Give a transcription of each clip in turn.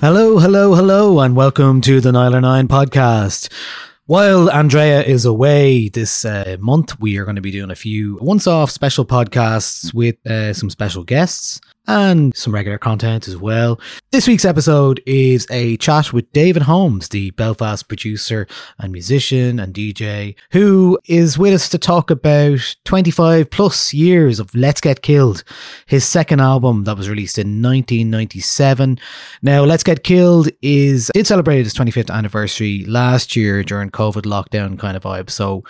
Hello, hello, hello, and welcome to the Nialler9 podcast. While Andrea is away this uh, month, we are going to be doing a few once off special podcasts with uh, some special guests and some regular content as well. This week's episode is a chat with David Holmes, the Belfast producer and musician and DJ, who is with us to talk about 25 plus years of Let's Get Killed, his second album that was released in 1997. Now, Let's Get Killed is did celebrate its 25th anniversary last year during COVID lockdown kind of vibe. So,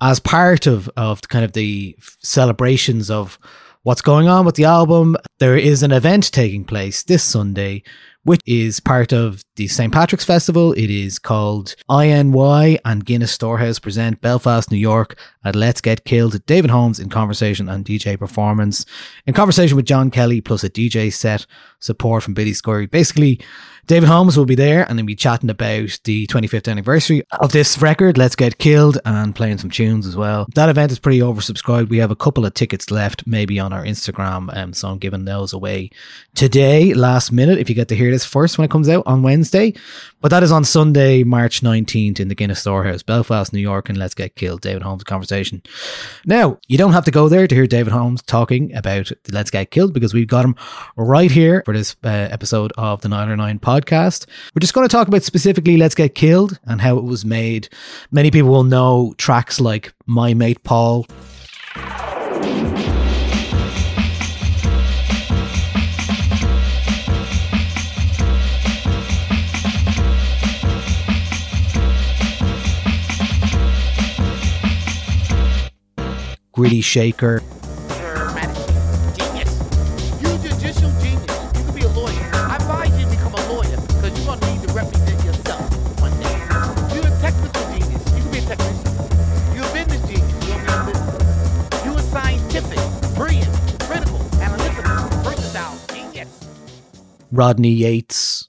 as part of of kind of the celebrations of what's going on with the album. There is an event taking place this Sunday, which is part of the St. Patrick's Festival. It is called INY and Guinness Storehouse present Belfast, New York at Let's Get Killed. David Holmes in conversation and DJ performance. In conversation with John Kelly plus a DJ set support from Billy Scurry. Basically, David Holmes will be there and then be chatting about the 25th anniversary of this record, Let's Get Killed, and playing some tunes as well. That event is pretty oversubscribed. We have a couple of tickets left, maybe on our Instagram, um, so I'm giving those away today, last minute, if you get to hear this first when it comes out on Wednesday. But that is on Sunday, March 19th in the Guinness Storehouse, Belfast, New York, and Let's Get Killed, David Holmes conversation. Now, you don't have to go there to hear David Holmes talking about Let's Get Killed because we've got him right here for this uh, episode of the Nialler9 podcast. We're just going to talk about specifically Let's Get Killed and how it was made. Many people will know tracks like My Mate Paul. Gritty Shaker, Rodney Yates,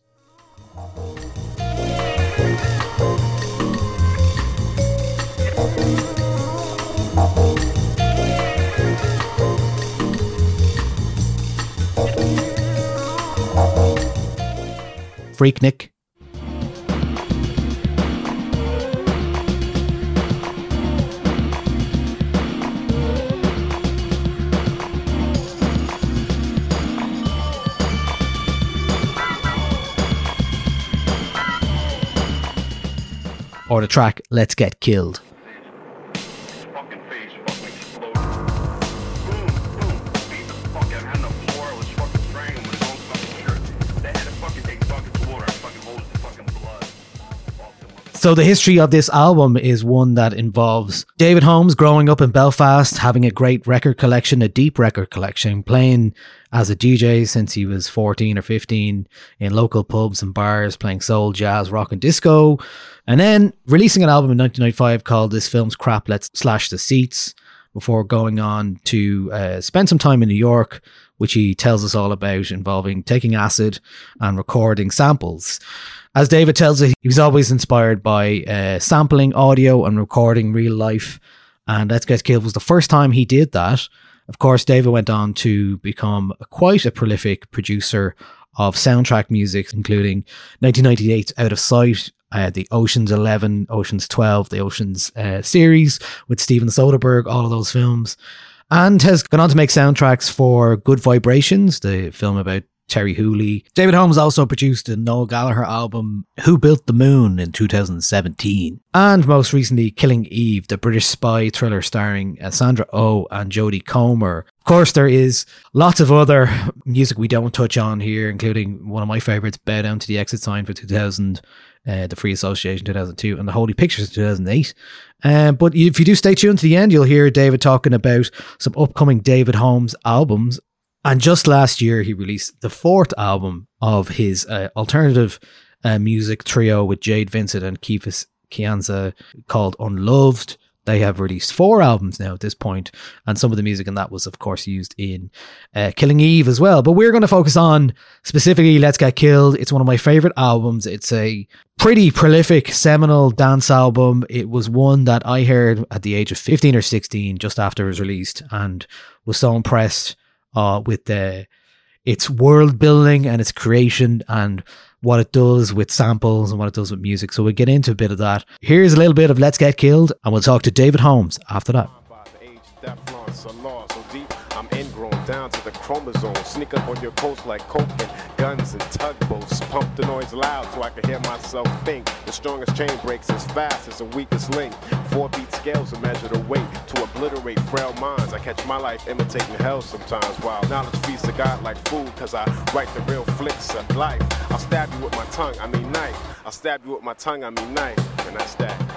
Freaknik, the track let's get killed So the history of this album is one that involves David Holmes growing up in Belfast, having a great record collection, a deep record collection, playing as a DJ since he was 14 or 15 in local pubs and bars, playing soul, jazz, rock and disco. And then releasing an album in 1995 called This Film's Crap, Let's Slash the Seats before going on to uh, spend some time in New York, which he tells us all about, involving taking acid and recording samples. As David tells us, he was always inspired by uh, sampling audio and recording real life. And Let's Get Killed was the first time he did that. Of course, David went on to become quite a prolific producer of soundtrack music, including 1998's Out of Sight, uh, the Ocean's 11, Ocean's 12, the Ocean's uh, series with Steven Soderbergh, all of those films. And has gone on to make soundtracks for Good Vibrations, the film about Terri Hooley. David Holmes also produced the Noel Gallagher album Who Built the Moon in 2017. And most recently, Killing Eve, the British spy thriller starring uh, Sandra Oh and Jodie Comer. Of course, there is lots of other music we don't touch on here, including one of my favorites, Bow Down to the Exit Sign for 2000. Uh, the Free Association 2002 and the Holy Pictures 2008. Uh, but if you do stay tuned to the end, you'll hear David talking about some upcoming David Holmes albums and just last year, he released the fourth album of his uh, alternative uh, music trio with Jade Vincent and Keefus Ciancia called Unloved. They have released four albums now at this point, and some of the music in that was, of course, used in uh, Killing Eve as well. But we're going to focus on specifically Let's Get Killed. It's one of my favorite albums. It's a pretty prolific, seminal dance album. It was one that I heard at the age of 15 or 16, just after it was released, and was so impressed uh, with the its world building and its creation and what it does with samples and what it does with music. So we'll get into a bit of that. Here's a little bit of Let's Get Killed, and we'll talk to David Holmes after that. Down to the chromosome. Sneak up on your coast like coke and guns and tugboats. Pump the noise loud so I can hear myself think. The strongest chain breaks as fast as the weakest link. Four beat scales to measure the weight to obliterate frail minds. I catch my life imitating hell sometimes while knowledge feeds a god like food cause I write the real flicks of life. I'll stab you with my tongue, I mean knife. I'll stab you with my tongue, I mean knife. And that's that.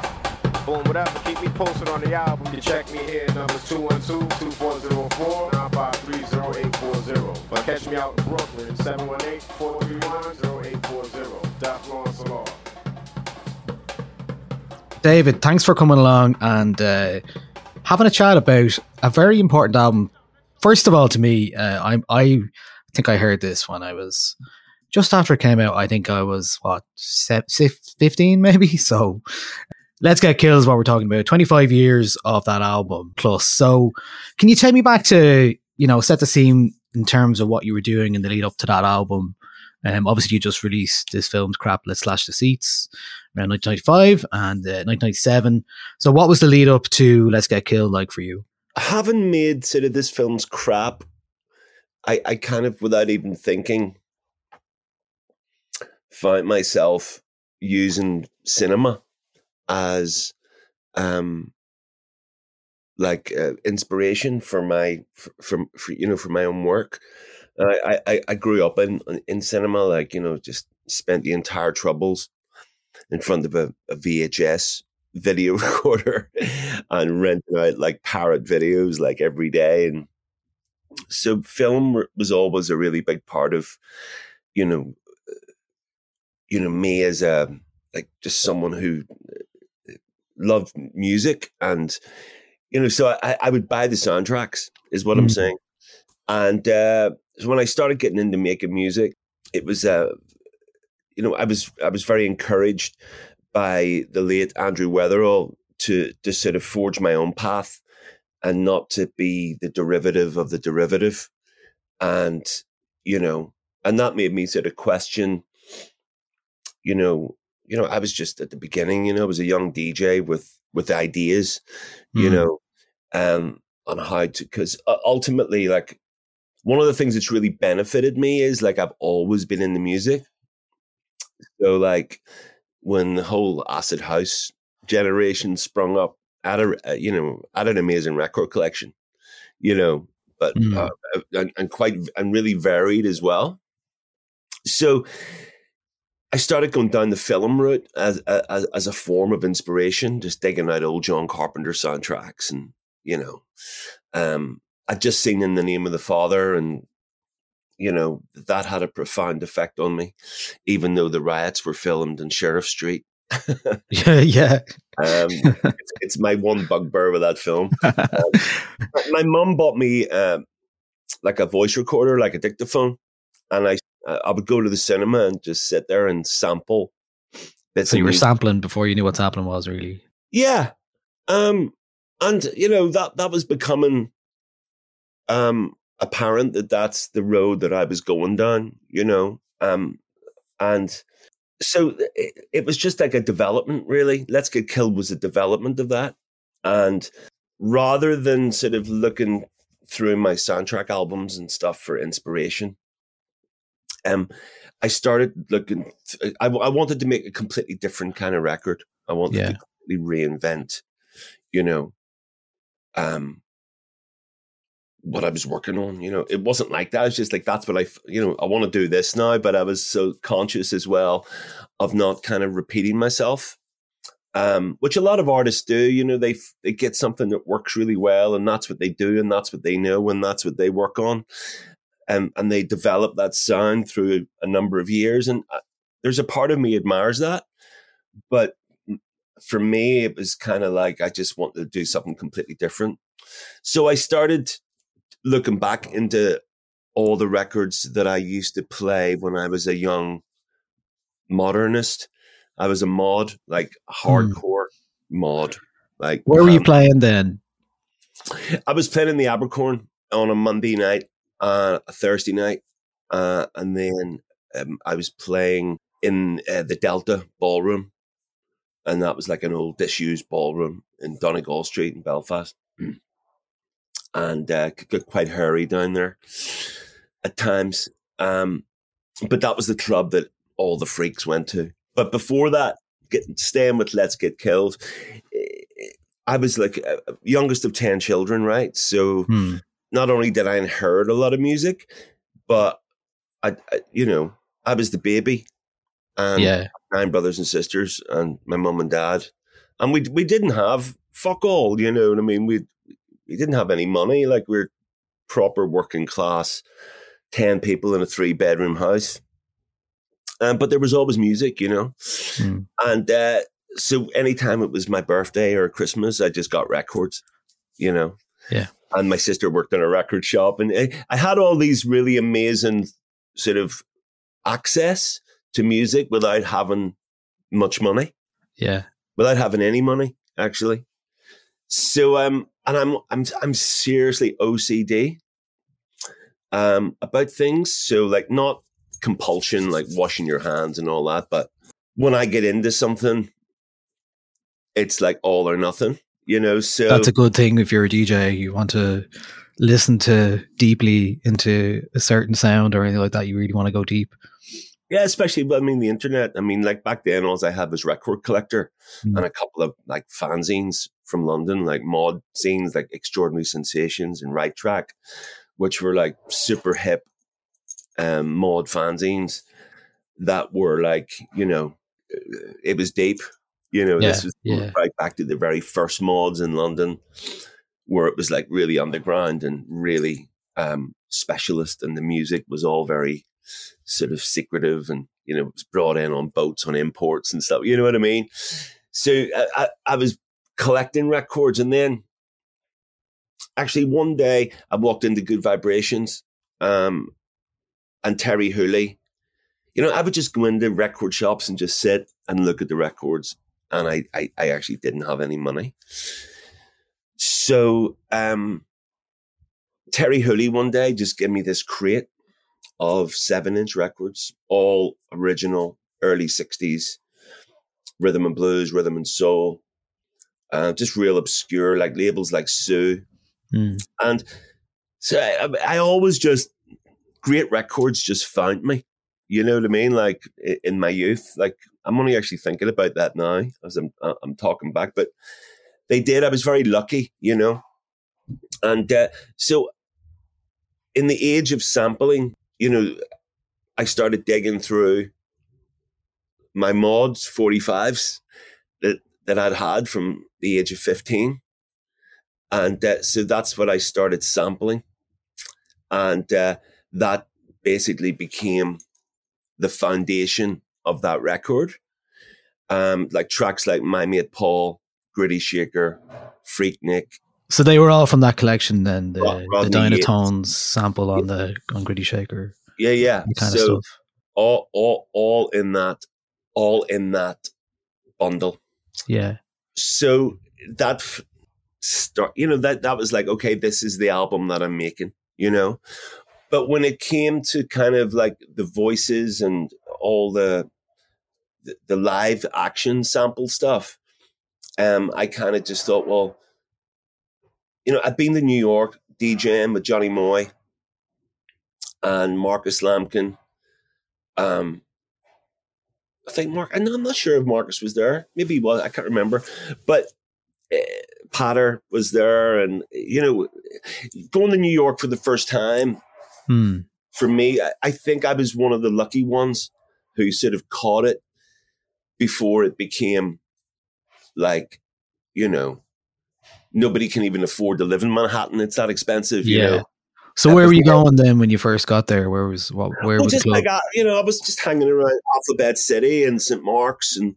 Boom, whatever. Keep me posted on the album. You check me here. Numbers 212-2404-9530-840. But catch me out in Brooklyn. 718-431-0840. Dot Lawrence Law. David, thanks for coming along and uh, having a chat about a very important album. First of all, to me, uh, I, I think I heard this when I was just after it came out. I think I was what fifteen, maybe. So, Let's Get Killed is what we're talking about. Twenty five years of that album plus. So, can you take me back to you know set the scene in terms of what you were doing in the lead up to that album? Um, obviously, you just released this film's crap. Let's slash the seats around 1995 and uh, 1997. So, what was the lead up to Let's Get Killed like for you? Having made sort of this film's crap, I, I kind of, without even thinking, find myself using cinema as um like uh, inspiration for my for, for, for you know for my own work I, I I grew up in in cinema like you know just spent the entire troubles in front of a, a VHS video recorder and renting out like parrot videos like every day. And so film was always a really big part of, you know, you know, me as a, like just someone who loved music and, you know, so I, I would buy the soundtracks is what mm. I'm saying. And uh, so when I started getting into making music, it was uh, you know, I was I was very encouraged by the late Andrew Weatherall to to sort of forge my own path and not to be the derivative of the derivative. And, you know, and that made me sort of question, you know, you know, I was just at the beginning, you know, I was a young DJ with with ideas, mm. you know, um, on how to because ultimately, like one of the things that's really benefited me is like I've always been in the music. So like when the whole acid house generation sprung up at a uh, you know at an amazing record collection, you know, but mm. uh, and, and quite and really varied as well. So I started going down the film route as, as as a form of inspiration, just digging out old John Carpenter soundtracks, and you know, um, I'd just seen in the name of the Father, and you know that had a profound effect on me, even though the riots were filmed in Sheriff Street. yeah, yeah. Um, it's, it's, my one bugbear with that film. Um, my mum bought me um, like a voice recorder, like a dictaphone, and I I would go to the cinema and just sit there and sample. Bits so you were music. sampling before you knew what sampling was, really. Yeah, um, and you know that that was becoming um, apparent that that's the road that I was going down. You know, um, and so it, it was just like a development, really. Let's Get Killed was a development of that, and rather than sort of looking through my soundtrack albums and stuff for inspiration, um, I started looking. I, I, wanted to make a completely different kind of record. I wanted yeah. to completely reinvent, you know, um, what I was working on. You know, it wasn't like that. It's just like that's what I, you know, I want to do this now. But I was so conscious as well of not kind of repeating myself. Um, which a lot of artists do. You know, they they get something that works really well, and that's what they do, and that's what they know, and that's what they work on and and they develop that sound through a number of years. And uh, there's a part of me admires that, but for me, it was kind of like I just wanted to do something completely different. So I started looking back into all the records that I used to play when I was a young modernist. I was a mod, like hmm. hardcore mod. Like where were um, you playing then? I was playing in the Abercorn on a Monday night uh, a Thursday night, uh, and then um, I was playing in uh, the Delta Ballroom, and that was like an old disused ballroom in Donegal Street in Belfast, and uh, could get quite hairy down there at times. Um, but that was the club that all the freaks went to. But before that, getting staying with Let's Get Killed. Eh, I was like uh, youngest of 10 children, right? So hmm not only did I inherit a lot of music, but I, I you know, I was the baby. And yeah. nine brothers and sisters and my mum and dad. And we we didn't have fuck all, you know what I mean? We we didn't have any money. Like we're proper working class, ten people in a three bedroom house. Um, but there was always music, you know. Mm. And uh, so anytime it was my birthday or Christmas, I just got records, you know. Yeah and my sister worked in a record shop, and I had all these really amazing sort of access to music without having much money. Yeah, without having any money actually. So um, and I'm I'm I'm seriously OCD um about things. So like not compulsion, like washing your hands and all that, but when I get into something, it's like all or nothing you know so that's a good thing if you're a dj you want to listen to deeply into a certain sound or anything like that. You really want to go deep. Yeah especially i mean the internet i mean like back then all i had was record collector mm. and a couple of like fanzines from london like mod scenes like extraordinary sensations and right track which were like super hip um mod fanzines that were like you know it was deep you know, yeah, this was yeah. right back to the very first mods in London, where it was like really underground and really um, specialist, and the music was all very sort of secretive, and you know, it was brought in on boats on imports and stuff. You know what I mean? So I, I, I was collecting records, and then actually one day I walked into Good Vibrations, um, and Terri Hooley. You know, I would just go into record shops and just sit and look at the records and I, I, I actually didn't have any money. So um, Terri Hooley one day just gave me this crate of seven inch records, all original, early 60s, rhythm and blues, rhythm and soul, uh, just real obscure, like labels like Sue. Mm. And so I, I always just, great records just found me. You know what I mean? Like in my youth, like I'm only actually thinking about that now as I'm uh, I'm talking back, but they did. I was very lucky, you know, and uh, so in the age of sampling, you know, I started digging through my mods 45s that that I'd had from the age of 15 and uh, so that's what I started sampling and uh, that basically became the foundation of that record. Um, like tracks like My Mate Paul Gritty Shaker Freaknik So they were all from that collection then, the, Rod- the. Dynatones sample on the on Gritty Shaker, yeah yeah. Kind so of stuff. all all all in that all in that bundle. Yeah. so that f- start you know that that was like okay this is the album that i'm making you know but when it came to kind of like the voices and all the the, the live action sample stuff um i kind of just thought well you know i've been to new york djing with johnny moy and marcus lambkin um I think Mark. I'm not, sure if Marcus was there. Maybe he was. I can't remember. But uh, Patter was there, and you know, going to New York for the first time Hmm. for me, I, think I was one of the lucky ones who sort of caught it before it became like, you know, nobody can even afford to live in Manhattan. It's that expensive, you Yeah. know. So where were you going then when you first got there? Where was what? Where well, was just like I, you know, I was just hanging around Alphabet City and St. Mark's and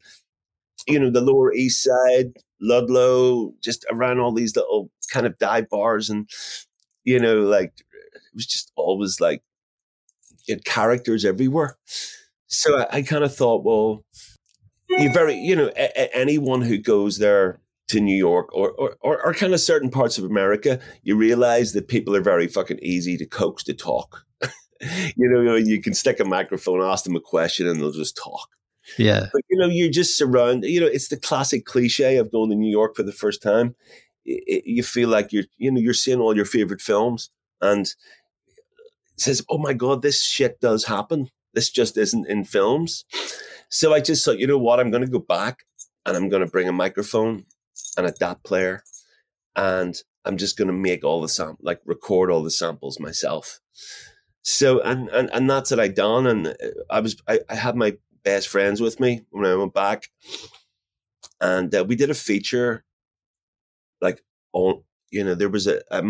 you know the Lower East Side, Ludlow, just around all these little kind of dive bars, and you know, like was just always like you had characters everywhere. So I, I kind of thought, well, you very, you know, a, a- anyone who goes there to New York or, or, or, or kind of certain parts of America, you realize that people are very fucking easy to coax to talk. you know, you can stick a microphone, ask them a question, and they'll just talk. yeah. But you know, you're just surrounded. You know, it's the classic cliche of going to New York for the first time. I- I- you feel like you're, you know, you're seeing all your favorite films, and it says, "Oh my god, this shit does happen. This just isn't in films." So I just thought, you know what, I'm going to go back, and I'm going to bring a microphone and a DAT player, and I'm just going to make all the sam like record all the samples myself. So and and and that's what I done, and uh, I was I, I had my best friends with me when I went back, and uh, we did a feature, like on you know there was a, a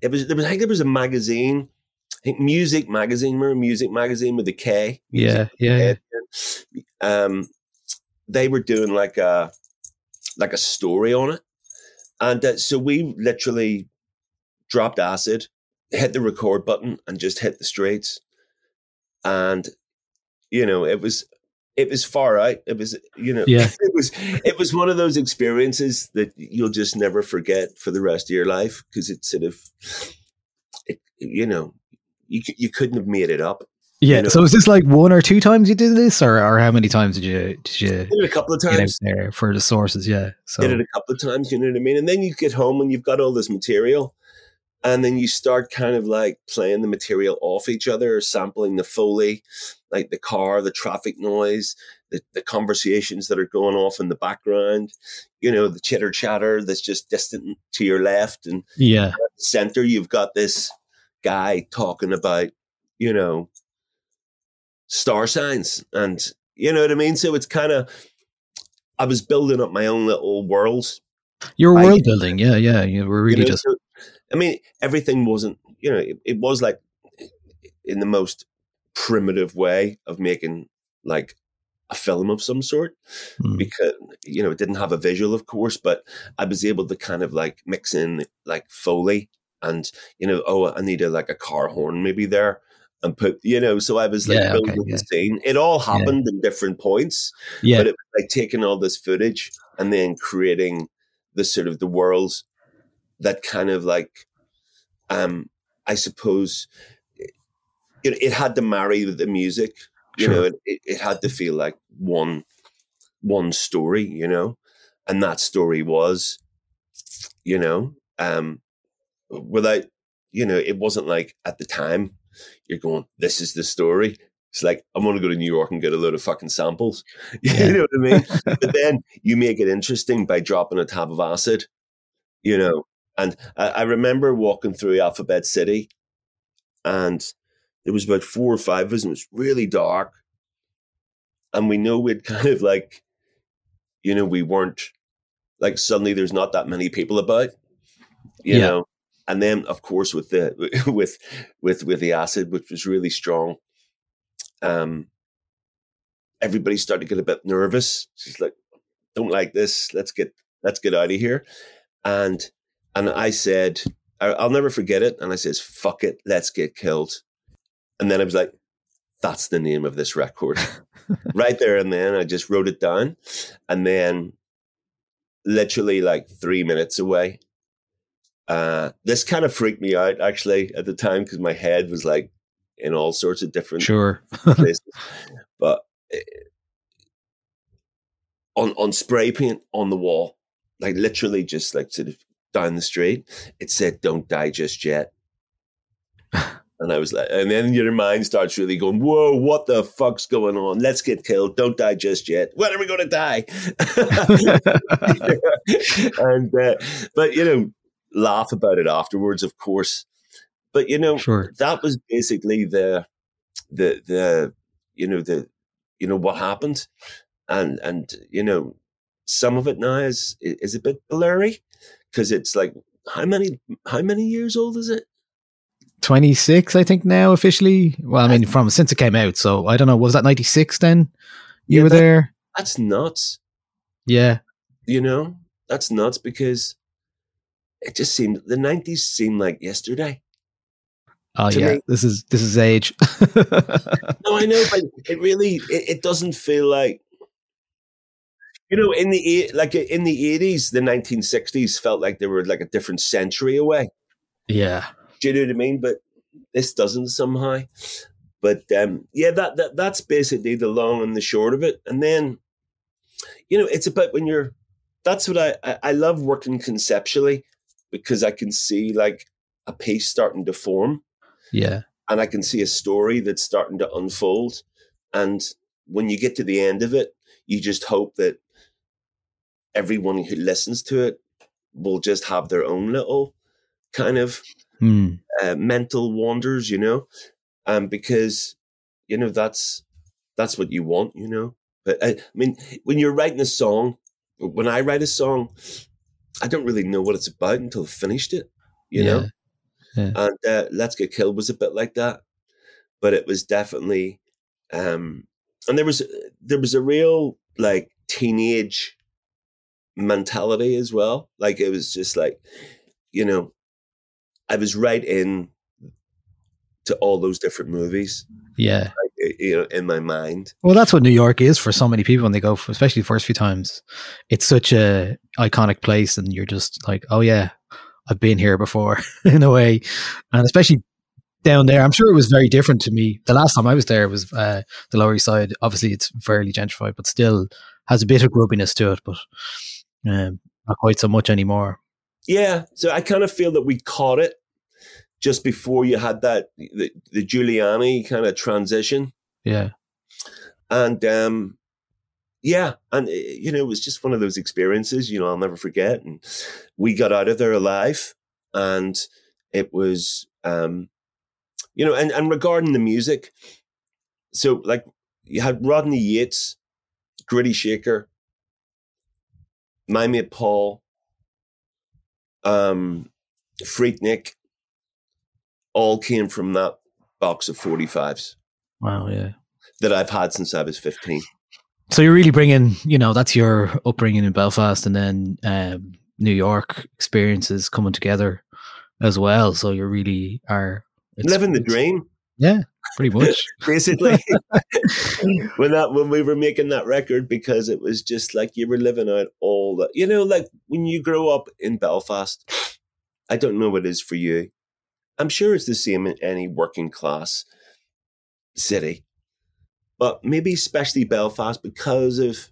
it was there was I think there was a magazine, I think Muzik Magazine, remember Muzik Magazine with a K, Yeah. Yeah. yeah. um, they were doing like a like a story on it, and uh, so we literally dropped acid, hit the record button, and just hit the streets, and you know it was it was far out. It was you know Yeah. it was it was one of those experiences that you'll just never forget for the rest of your life because it's sort of it, you know you you couldn't have made it up. Yeah. You know- So is this like one or two times you did this, or or how many times did you did you Did it a couple of times. there for the sources? Yeah. So did it a couple of times, you know what I mean? And then you get home and you've got all this material, and then you start kind of like playing the material off each other, or sampling the foley, like the car, the traffic noise, the, the conversations that are going off in the background, you know, the chitter chatter that's just distant to your left, and yeah. center you've got this guy talking about, you know, star signs and you know what I mean? So it's kind of I was building up my own little worlds Your I- world building. Yeah. Yeah. You were really you know, just so- I mean, everything wasn't, you know, it, it was like in the most primitive way of making like a film of some sort Hmm. because, you know, it didn't have a visual, of course, but I was able to kind of like mix in like Foley and, you know, oh, I need a, like a car horn maybe there and put, you know, so I was like Yeah, building okay, the yeah. scene. It all happened in different points yeah. but it was like taking all this footage and then creating the sort of the worlds that kind of like um i suppose it, it had to marry with the music you Sure. know it, it, it had to feel like one one story you know and that story was you know um without you know it wasn't like at the time you're going this is the story it's like i'm going to go to new york and get a load of fucking samples Yeah. you know what i mean but then you make it interesting by dropping a tab of acid, you know. And I, I remember walking through Alphabet City, and there was about four or five of us, and it was really dark. and we know we'd kind of like, you know, we weren't like suddenly there's not that many people about, you Yeah. know. And then, of course, with the with with with the acid, which was really strong, um, everybody started to get a bit nervous. She's like, "Don't like this. Let's get let's get out of here." And and I said, "I'll never forget it." And I says, "Fuck it, let's get killed." And then I was like, "That's the name of this record." right there and then, I just wrote it down, and then literally like three minutes away. Uh, this kind of freaked me out actually at the time because my head was like in all sorts of different Sure. places. But eh, on on spray paint on the wall, like literally just like sort of down the street, it said "Don't die just yet." And I was like, and then your mind starts really going, whoa, what the fuck's going on? Let's get killed. Don't die just yet. When are we going to die? and, uh, but, you know, laugh about it afterwards, of course. But, you know, Sure. that was basically the, the, the, you know, the, you know, what happened. And, and, you know, some of it now is, is a bit blurry because it's like, how many, how many years old is it? 26, I think now officially. Well, I mean, from since it came out. So I don't know. Was that 96 then? You Yeah, were that- there? That's nuts. Yeah. You know, that's nuts because it just seemed the nineties seemed like yesterday. Oh To yeah. me- This is this is age. No, I know, but it really it, it doesn't feel like you know in the like in the eighties, the nineteen sixties felt like they were like a different century away. yeah. Do you know what I mean? But this doesn't somehow. But um, yeah, that, that that's basically the long and the short of it. And then, you know, it's about when you're. That's what I, I love working conceptually because I can see like a piece starting to form, Yeah. and I can see a story that's starting to unfold. And when you get to the end of it, you just hope that everyone who listens to it will just have their own little kind of Hmm. uh, mental wanders, you know, um, because you know that's that's what you want, you know. But I, I mean, when you're writing a song, when I write a song, I don't really know what it's about until I've finished it, you know. Yeah. And uh, Let's Get Killed was a bit like that, but it was definitely, um, and there was there was a real like teenage mentality as well. Like it was just like, you know, I was right in to all those different movies, Yeah. like, you know, in my mind. Well, that's what New York is for so many people when they go, for, especially the first few times. It's such a iconic place, and you're just like, oh yeah, I've been here before in a way, and especially down there. I'm sure it was very different to me. The last time I was there was uh, the Lower East Side. Obviously, it's fairly gentrified, but still has a bit of grubbiness to it, but um, not quite so much anymore. Yeah, so I kind of feel that we caught it just before you had that the, the Giuliani kind of transition. Yeah, and um yeah and uh, you know it was just one of those experiences you know i'll never forget and we got out of there alive and it was um you know and and regarding the music so like you had rodney yates gritty shaker my mate paul um freaknik all came from that box of 45s wow, yeah. that i've had since i was 15 So you're really bringing, you know, that's your upbringing in Belfast, and then um, New York experiences coming together as well. So you really are it's- living the dream Yeah, pretty much. basically when that when we were making that record because it was just like you were living out all that you know like when you grow up in belfast i don't know what it is for you i'm sure it's the same in any working class city but maybe especially belfast because of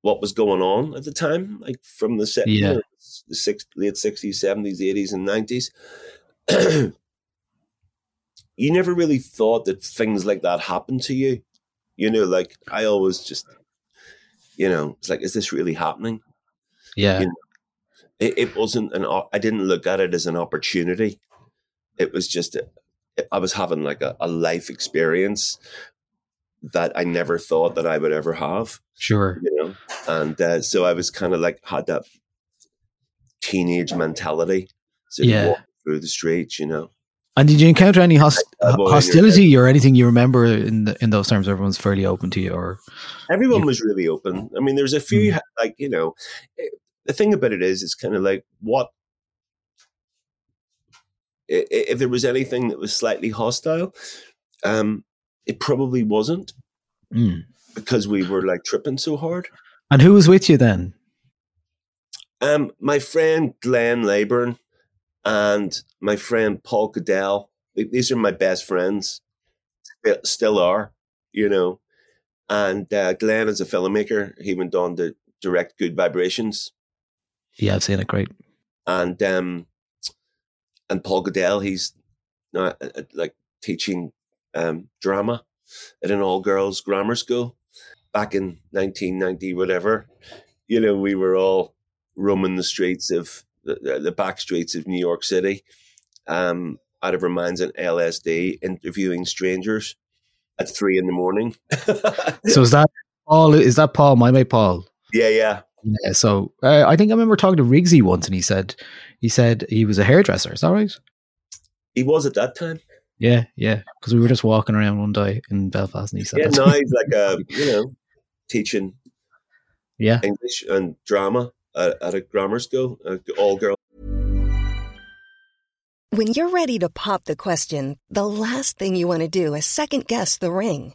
what was going on at the time like from the, Yeah. the six, late 60s 70s 80s and 90s you never really thought that things like that happened to you. You know, like I always just, you know, it's like, is this really happening? Yeah, You know, It, it wasn't an, I didn't look at it as an opportunity. It was just, I was having like a, a life experience that I never thought that I would ever have. Sure. You know, and uh, so I was kind of like had that teenage mentality. So Yeah. through the streets, you know. And did you encounter any host- Like, elbow in your hostility or anything you remember in the, in those terms? Everyone's fairly open to you, or Everyone Yeah. was really open. I mean, there's a few like you know, eh, the thing about it is, it's kind of like what if there was anything that was slightly hostile, um, it probably wasn't Mm. because we were like tripping so hard. and who was with you then? Um, my friend Glenn Leyburn and my friend Paul Goodell, these are my best friends, St- still are, you know. And uh, Glenn is a filmmaker. He went on to direct Good Vibrations. Yeah, I've seen it. Great. And um, and Paul Goodell, he's now uh, uh, like teaching um, drama at an all girls grammar school back in 1990, whatever. You know, we were all roaming the streets of the, the- back streets of New York City um, out of our minds and LSD, interviewing strangers at three in the morning. So is that Paul? Is that Paul? My mate Paul. yeah, yeah. Yeah. So uh, I think I remember talking to Riggsy once, and he said he said he was a hairdresser. Is that right? He was at that time. Yeah, yeah. Because we were just walking around one day in Belfast, and he said, Yeah, that. now he's like a, you know, teaching "Yeah, English and drama at, at a grammar school, uh, all girl. When you're ready to pop the question, the last thing you want to do is second guess the ring.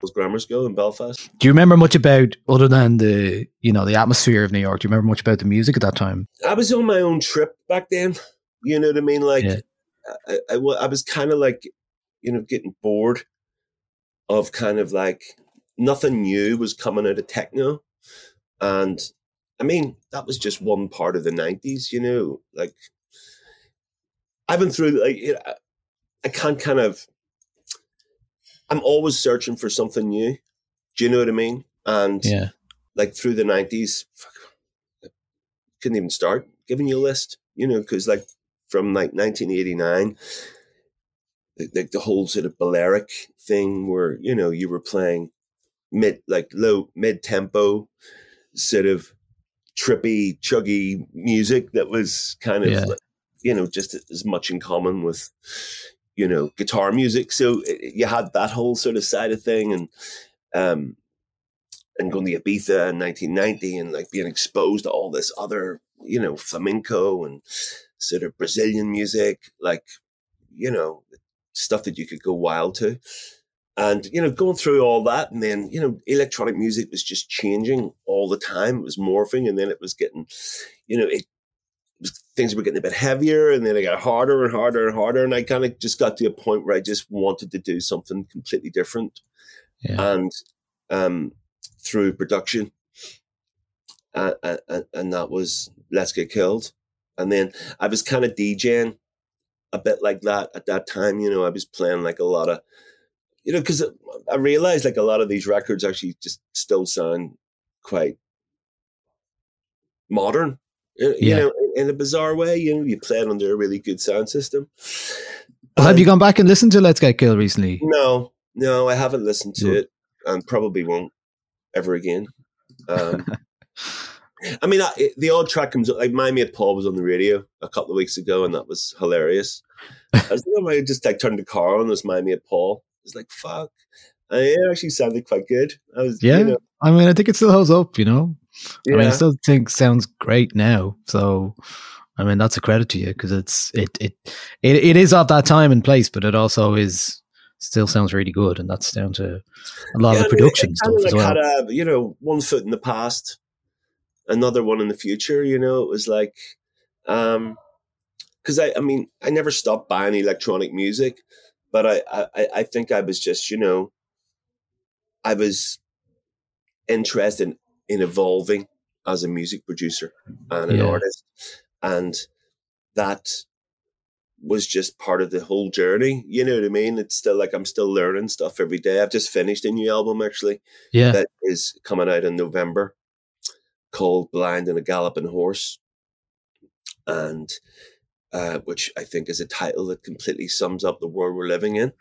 Was grammar school in Belfast. Do you remember much about other than the you know the atmosphere of New York? Do you remember much about the music at that time? I was on my own trip back then. You know what I mean? Like, Yeah. I, I, I was kind of like, you know, getting bored of kind of like nothing new was coming out of techno. And I mean, that was just one part of the 90s, you know, like I've been through, like, you know, I can't kind of, I'm always searching for something new. Do you know what I mean? And Yeah, like through the nineties, couldn't even start giving you a list, you know, because like from like 1989, like the, the whole sort of Balearic thing where, you know, you were playing mid, like low, mid tempo, sort of trippy, chuggy music that was kind of, Yeah. you know, just as much in common with, you know, guitar music. So uh, you had that whole sort of side of thing. And, um, and going to Ibiza in 1990 and like being exposed to all this other, you know, flamenco and sort of Brazilian music, like, you know, stuff that you could go wild to. And, you know, going through all that and then, you know, electronic music was just changing all the time. It was morphing and then it was getting, you know, it things were getting a bit heavier and then it got harder and harder and harder. And I kind of just got to a point where I just wanted to do something completely different yeah. and um, through production, uh, uh, and that was "Let's Get Killed." And then I was kind of DJing a bit like that at that time. You know, I was playing like a lot of, you know, because I realized like a lot of these records actually just still sound quite modern. Uh, You Yeah. know, in a bizarre way. You know, you play it under a really good sound system. Well, have you gone back and listened to Let's Get Killed recently? no, no, I haven't listened to No. it, and probably won't ever again. Um, I mean, I, it- the odd track comes up. like "My Mate Paul" was on the radio a couple of weeks ago, and that was hilarious. I was thinking, I just like turned the car on. It was "My Mate Paul." It's like fuck, Uh, it actually sounded quite good. I was, Yeah, you know, I mean, I think it still holds up. You know, I mean, I still think sounds great now. So, I mean, that's a credit to you because it's it, it it it is of that time and place, but it also is still sounds really good, and that's down to a lot Yeah, of I the mean, production it stuff kinda as like well. Had a, you know, one foot in the past, another one in the future. You know, it was like, um, because I, I mean, I never stopped buying electronic music, but I, I, I think I was just, you know, I was interested in, in evolving as a music producer and an Yeah. artist, and that was just part of the whole journey. You know what I mean? It's still like I'm still learning stuff every day. I've just finished a new album actually Yeah, that is coming out in November called Blind on a Galloping Horse. And uh, which I think is a title that completely sums up the world we're living in.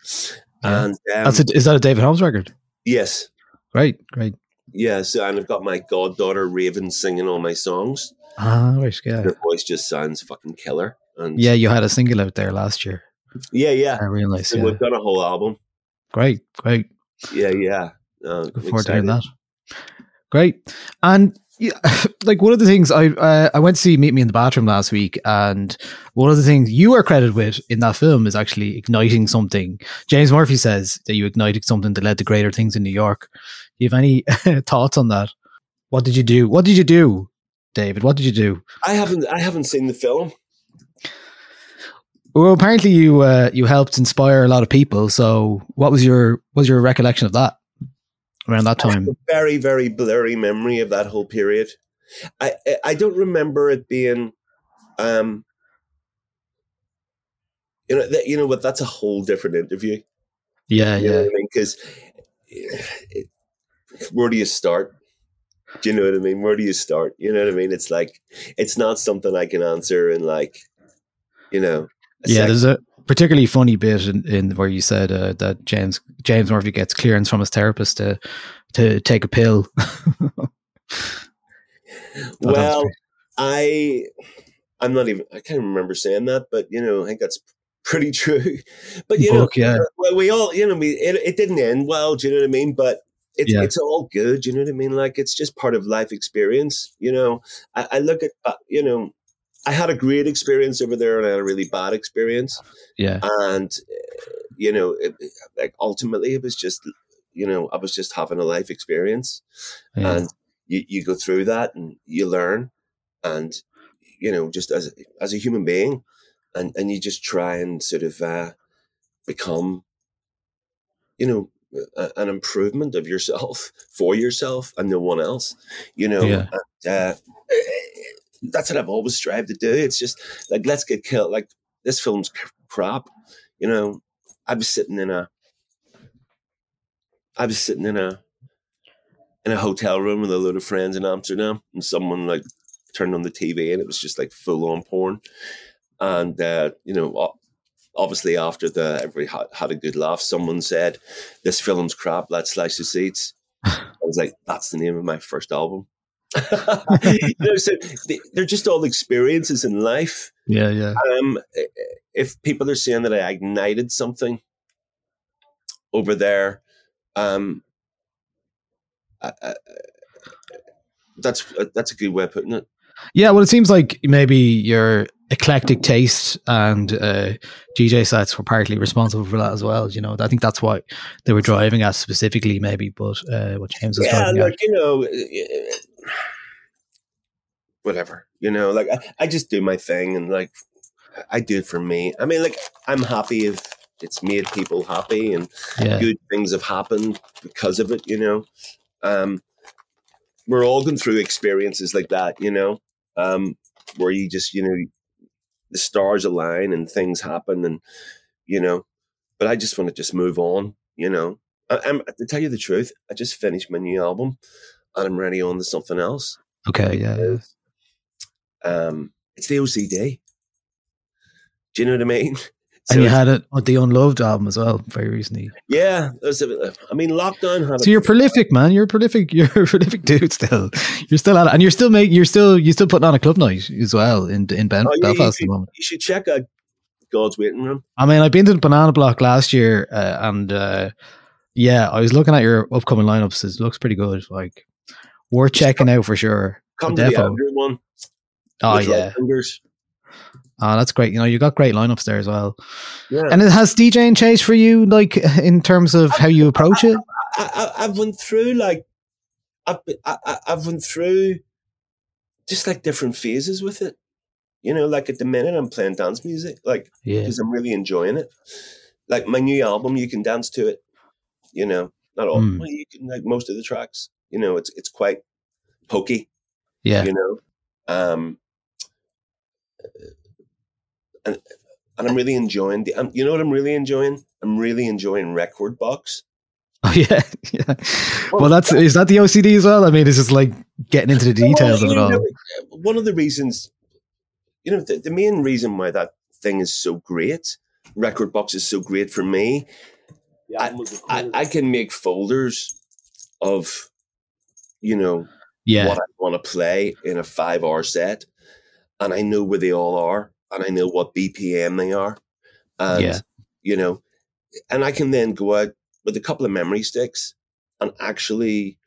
Yeah. And um, that's a, is that a David Holmes record? yes, Great, great. Yeah. So and I've got my goddaughter Raven singing all my songs. Ah, right, yeah, Her voice just sounds fucking killer. And yeah. You had a single out there last year. yeah, yeah. I realized. So Yeah, we've done a whole album. great, great. Yeah, yeah. Uh, Look I'm forward to hearing that. Great. And yeah, like one of the things I uh, I went to see Meet Me in the Bathroom last week, and one of the things you are credited with in that film is actually igniting something. James Murphy says that you ignited something that led to greater things in New York. Do you have any thoughts on that? What did you do? What did you do, David? What did you do? I haven't I haven't seen the film. Well, apparently you uh, you helped inspire a lot of people. So, what was your what was your recollection of that around that time? a very, very blurry memory of that whole period. I I- don't remember it being, um, you know, that, you know what? That's a whole different interview. Yeah, You yeah, what I mean? Where do you start? Do you know what I mean? Where do you start? You know what I mean? It's like it's not something I can answer in like, you know. yeah. sec- There's a particularly funny bit in, in where you said uh, that James James Murphy gets clearance from his therapist to to take a pill. well. I I'm not even I can't remember saying that, but you know, I think that's pretty true. But you know, yeah. we all you know, we it, it didn't end well. Do you know what I mean? But it's Yeah. it's all good. You know what I mean? Like it's just part of life experience. You know, I, I look at uh, you know, I had a great experience over there, and I had a really bad experience, yeah, and uh, you know, it, like ultimately, it was just you know, I was just having a life experience yeah. and you, you go through that and you learn and you know just as as a human being and and you just try and sort of uh, become you know a, an improvement of yourself for yourself and no one else you know Yeah. and, uh, that's what I've always strived to do it's just like let's get killed like this film's crap you know I was sitting in a I was sitting in a in a hotel room with a load of friends in Amsterdam, and someone like turned on the TV, and it was just like full on porn. And uh, you know, obviously after the everybody had, had a good laugh, someone said, "This film's crap. Let's slash the seats." I was like, "That's the name of my first album." you know, so they, they're just all experiences in life. yeah, yeah. Um, if people are saying that I ignited something over there, um, I, I, that's that's a good way of putting it. Yeah, well, it seems like maybe your eclectic taste and uh, DJ sets were partly responsible for that as well. You know, I think that's what they were driving at specifically, maybe. But uh, what James was Yeah, driving like at, you know, eh, whatever. You know, like I, I just do my thing, and like I do it for me. I mean, like I'm happy if it's made people happy, and yeah, good things have happened because of it. You know, um, we're all going through experiences like that. You know, um, where you just you know the stars align and things happen, and you know. But I just want to just move on. You know, I, I'm to tell you the truth. I just finished my new album, and I'm ready on to something else. okay, yeah, yeah. Um, it's the OCD. Do you know what I mean? And you had it on the Unloved album as well, very recently. yeah. a- I mean, lockdown had. So you're prolific, man. You're a prolific. You're a prolific dude. Still, you're still at it, and you're still making. You're still. You're still putting on a club night as well in in ben, Oh, yeah, you Belfast at should- the moment. You should check out God's Waiting Room. I mean, I've been to the Banana Block last year, uh, and uh, Yeah, I was looking at your upcoming lineups. It looks pretty good. Like worth checking out for sure. Come to the Andrew one. Oh yeah. Oh that's great. You know, you got great lineups there as well. Yeah. And it has DJing changed for you, like in terms of how you approach it. I, I've went through like I've I, I've went through just like different phases with it. You know, like at the minute I'm playing dance music, like Yeah, because I'm really enjoying it. Like my new album, you can dance to it. You know, not all. Mm. you can like most of the tracks. You know, it's it's quite pokey. yeah, You know, um, and and I'm really enjoying the. Um, you know what I'm really enjoying? I'm really enjoying Rekordbox. oh yeah, yeah. Well, that's is that the OCD as well? I mean, it's just like getting into the details of it all. know, One of the reasons, you know, the, the main reason why that thing is so great, Rekordbox is so great for me. I, I, I can make folders of, you know, Yeah, what I want to play in a five hour set, and I know where they all are, and I know what BPM they are, and Yeah. you know, and I can then go out with a couple of memory sticks and actually,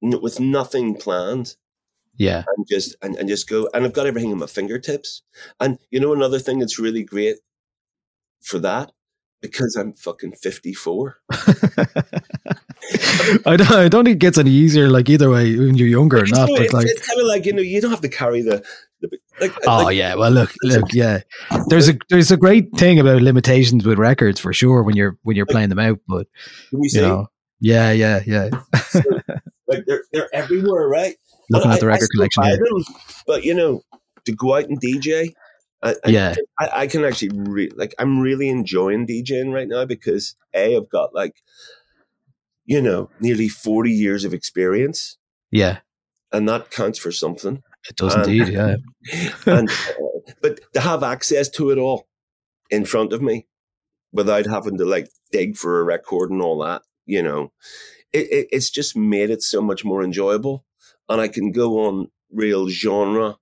with nothing planned, yeah, and just and, and just go, and I've got everything at my fingertips, and you know another thing that's really great for that because I'm fucking fifty four. I don't. I don't think it gets any easier. Like either way, when you're younger or not. But it's, like, it's kind of like you know you don't have to carry the like. oh like- yeah. Well, look, look, yeah. There's a there's a great thing about limitations with records for sure when you're when you're playing them out. But Can you see? know, yeah, yeah, yeah. like they're they're everywhere, right? Looking And at the I- I record collection them, but you know, to go out and DJ, I, I- Yeah. I, I can actually re- like I'm really enjoying DJing right now because a I've got like, you know, nearly forty years of experience, Yeah, and that counts for something. It does And- indeed. Yeah, and uh, but to have access to it all in front of me without having to like dig for a record and all that, you know, it, it, it's just made it so much more enjoyable. And I can go on real genre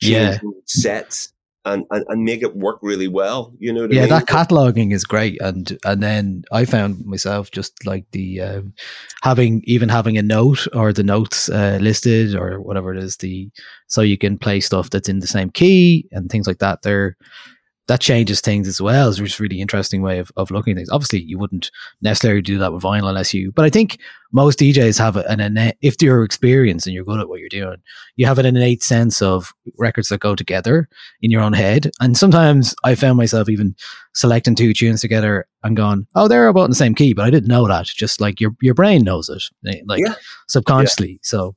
Yeah. sets and, and, and make it work really well. You know what I yeah. mean? That cataloging is great, and and then I found myself just like the um, having even having a note or the notes uh, listed or whatever it is the so you can play stuff that's in the same key and things like that. There, that changes things as well. It's just a really interesting way of, of looking at things. Obviously, you wouldn't necessarily do that with vinyl unless you, but I think most DJs have an innate, if you're experienced and you're good at what you're doing, you have an innate sense of records that go together in your own head. And sometimes I found myself even selecting two tunes together and going, oh, they're about in the same key, but I didn't know that. Just like your, your brain knows it, eh, like Yeah. subconsciously. So,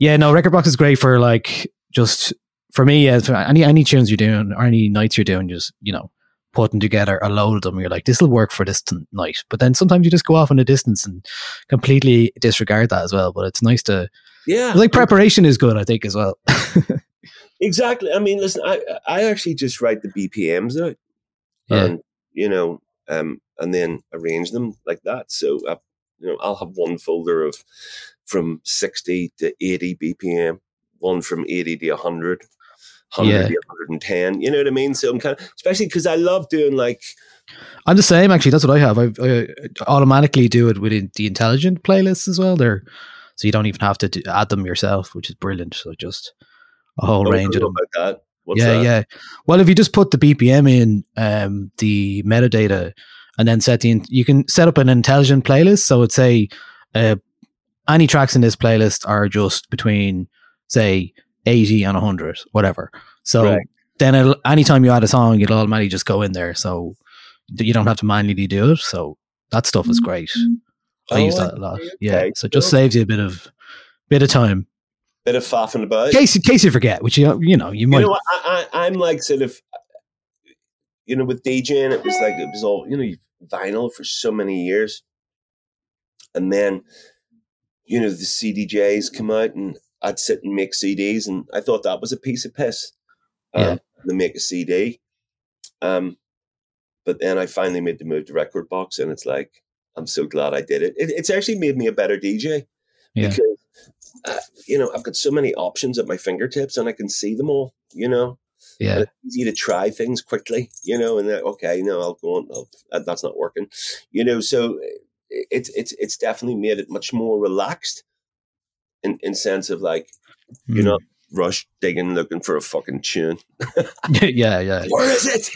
yeah, no, Rekordbox is great for like just for me. Yeah, for any any tunes you're doing or any nights you're doing, just you know, putting together a load of them. You're like, this will work for this night. But then sometimes you just go off in the distance and completely disregard that as well. But it's nice to yeah. like preparation is good, I think, as well. Exactly. I mean, listen, I I actually just write the BPMs out, Yeah. and you know, um, and then arrange them like that. So, uh, you know, I'll have one folder of from sixty to eighty BPM, one from eighty to hundred. 100 Yeah. 110 you know what i mean so i'm kind of especially because i love doing like I'm the same actually. That's what I have. I, I automatically do it within the intelligent playlists as well. There, so you don't even have to do, add them yourself, which is brilliant. So just a whole oh, range of them. that What's yeah, that? yeah. Well, if you just put the BPM in, um, the metadata, and then set the, in- you can set up an intelligent playlist. So it'd say, uh, any tracks in this playlist are just between, say, 80 and 100, whatever. So Right. then it'll, anytime you add a song, it'll automatically just go in there. So you don't have to manually do it. So that stuff is great. Mm-hmm. I Oh, use that a lot. see. Yeah. So it just saves you a bit of, bit of time. bit of faffing about case, in case you forget, which you, you know, you might. You know what? I, I, I'm like sort of, you know, with DJing, it was like it was all you know, vinyl for so many years, and then, you know, the CDJs come out, and I'd sit and make CDs, and I thought that was a piece of piss. Um, Yeah. To make a CD, um, but then I finally made the move to Rekordbox, and it's like I'm so glad I did it. it it's actually made me a better DJ Yeah. because uh, you know I've got so many options at my fingertips, and I can see them all. You know, Yeah. And it's easy to try things quickly, you know, and then, okay, no, I'll go on. I'll, that's not working, you know. So it's it's it's definitely made it much more relaxed, in in sense of like Mm. rush digging looking for a fucking tune. yeah, yeah. Where is it?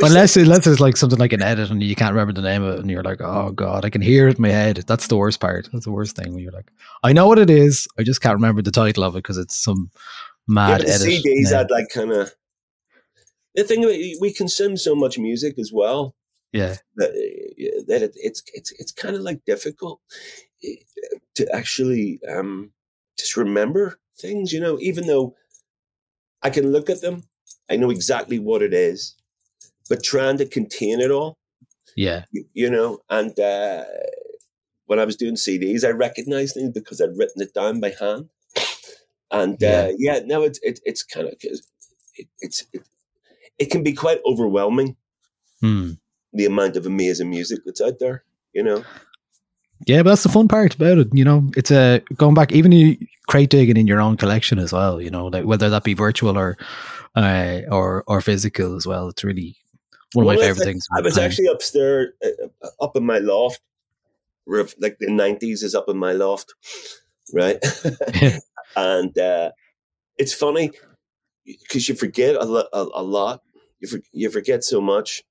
But unless, unless it's like something like an edit and you can't remember the name of it and you're like, oh God, I can hear it in my head. That's the worst part. That's the worst thing when you're like, I know what it is. I just can't remember the title of it because it's some mad the edit. CDs had like kind of the thing. We consume so much music as well. yeah. that, uh, that it, it's it's it's kind of like difficult to actually um, just remember things, you know. Even though I can look at them, I know exactly what it is, but trying to contain it all, Yeah. you, you know. And uh, when I was doing CDs, I recognized things because I'd written it down by hand. And Yeah. uh, yeah, no, it's it, it's kind of it, it's it, it can be quite overwhelming Hmm. the amount of amazing music that's out there. You know, Yeah, but that's the fun part about it. You know, it's a going back, even you crate digging in your own collection as well. You know, like whether that be virtual or uh, or or physical as well. It's really one of my favorite was- things. I was time. actually upstairs, uh, up in my loft. Like the nineties is up in my loft, right? and uh, it's funny because you forget a, lo- a, a lot. You for, you forget so much.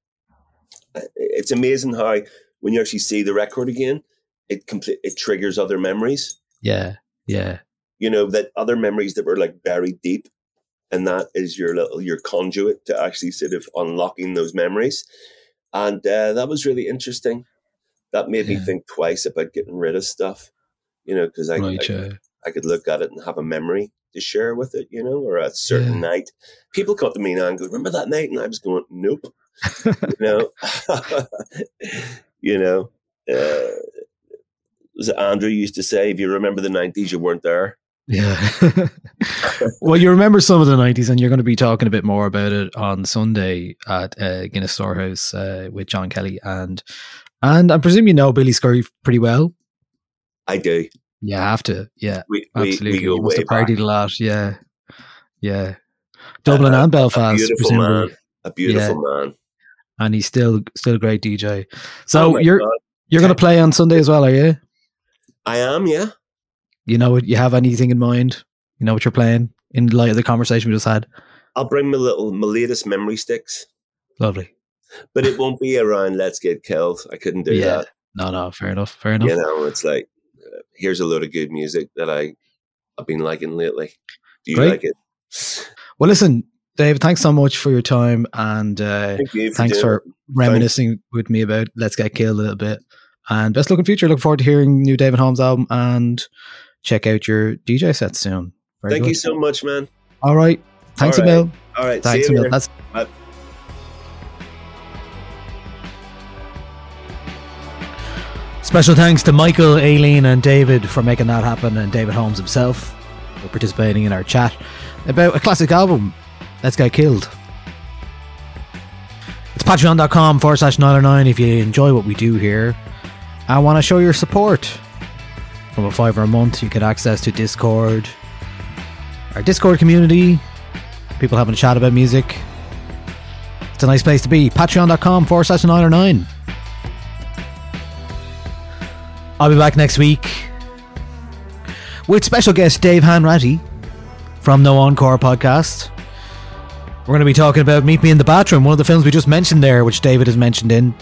Uh, It's amazing how when you actually see the record again, it complete it triggers other memories. yeah, yeah, you know that other memories that were like buried deep and that is your little your conduit to actually sort of unlocking those memories and uh, that was really interesting that made me think twice about getting rid of stuff you know because I, right. I, yeah. I could look at it and have a memory to share with it you know or a certain Yeah. night people come to me now and go remember that night and i was going nope you know you know uh, was it andrew used to say if you remember the 90s you weren't there Yeah. well, you remember some of the 90s, and you're going to be talking a bit more about it on Sunday at uh, Guinness Storehouse uh, with John Kelly. And and I presume you know Billy Scurry pretty well. i do You have to. Yeah, we, we, absolutely. we you must have partied back. a lot. Yeah. Yeah. Dublin Uh, and a Belfast, beautiful presumably. man, a beautiful man. And he's still still a great DJ. So Oh you're God. you're going to play on Sunday as well, are you? I am, yeah. You know, what? you have anything in mind? You know what you're playing in light of the conversation we just had? I'll bring my little my latest memory sticks, Lovely. but it won't be around "Let's Get Killed." I couldn't do Yeah. that. No, no, fair enough. Fair enough. You know, it's like uh, here's a load of good music that I I've been liking lately. Do you Great. like it? Well, listen, Dave, thanks so much for your time and uh, Thank. For thanks for reminiscing with me about Let's Get Killed a little bit. And best looking future. Looking forward to hearing new David Holmes album and check out your DJ set soon. Very Thank good. you so much, man. All right. Thanks All a right. mil. All right, Thanks see a you mil. That's Bye. Special thanks to Michael, Aileen, and David for making that happen, and David Holmes himself for participating in our chat about a classic album, Let's Get Killed. It's patreon.com forward slash 909 if you enjoy what we do here and want to show your support. From a fiver a month, you get access to Discord, our Discord community, people having a chat about music. It's a nice place to be. Patreon.com forward slash 909. I'll be back next week with special guest Dave Hanratty from No Encore podcast. We're going to be talking about Meet Me in the Bathroom, one of the films we just mentioned there, which David has mentioned in.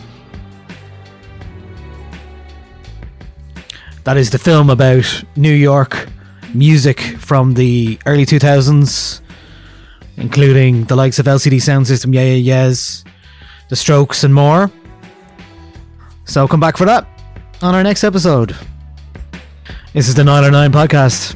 That is the film about New York music from the early 2000s, including the likes of LCD Soundsystem, Yeah Yeah Yeahs, The Strokes, and more. So come back for that on our next episode. This is the 909 podcast.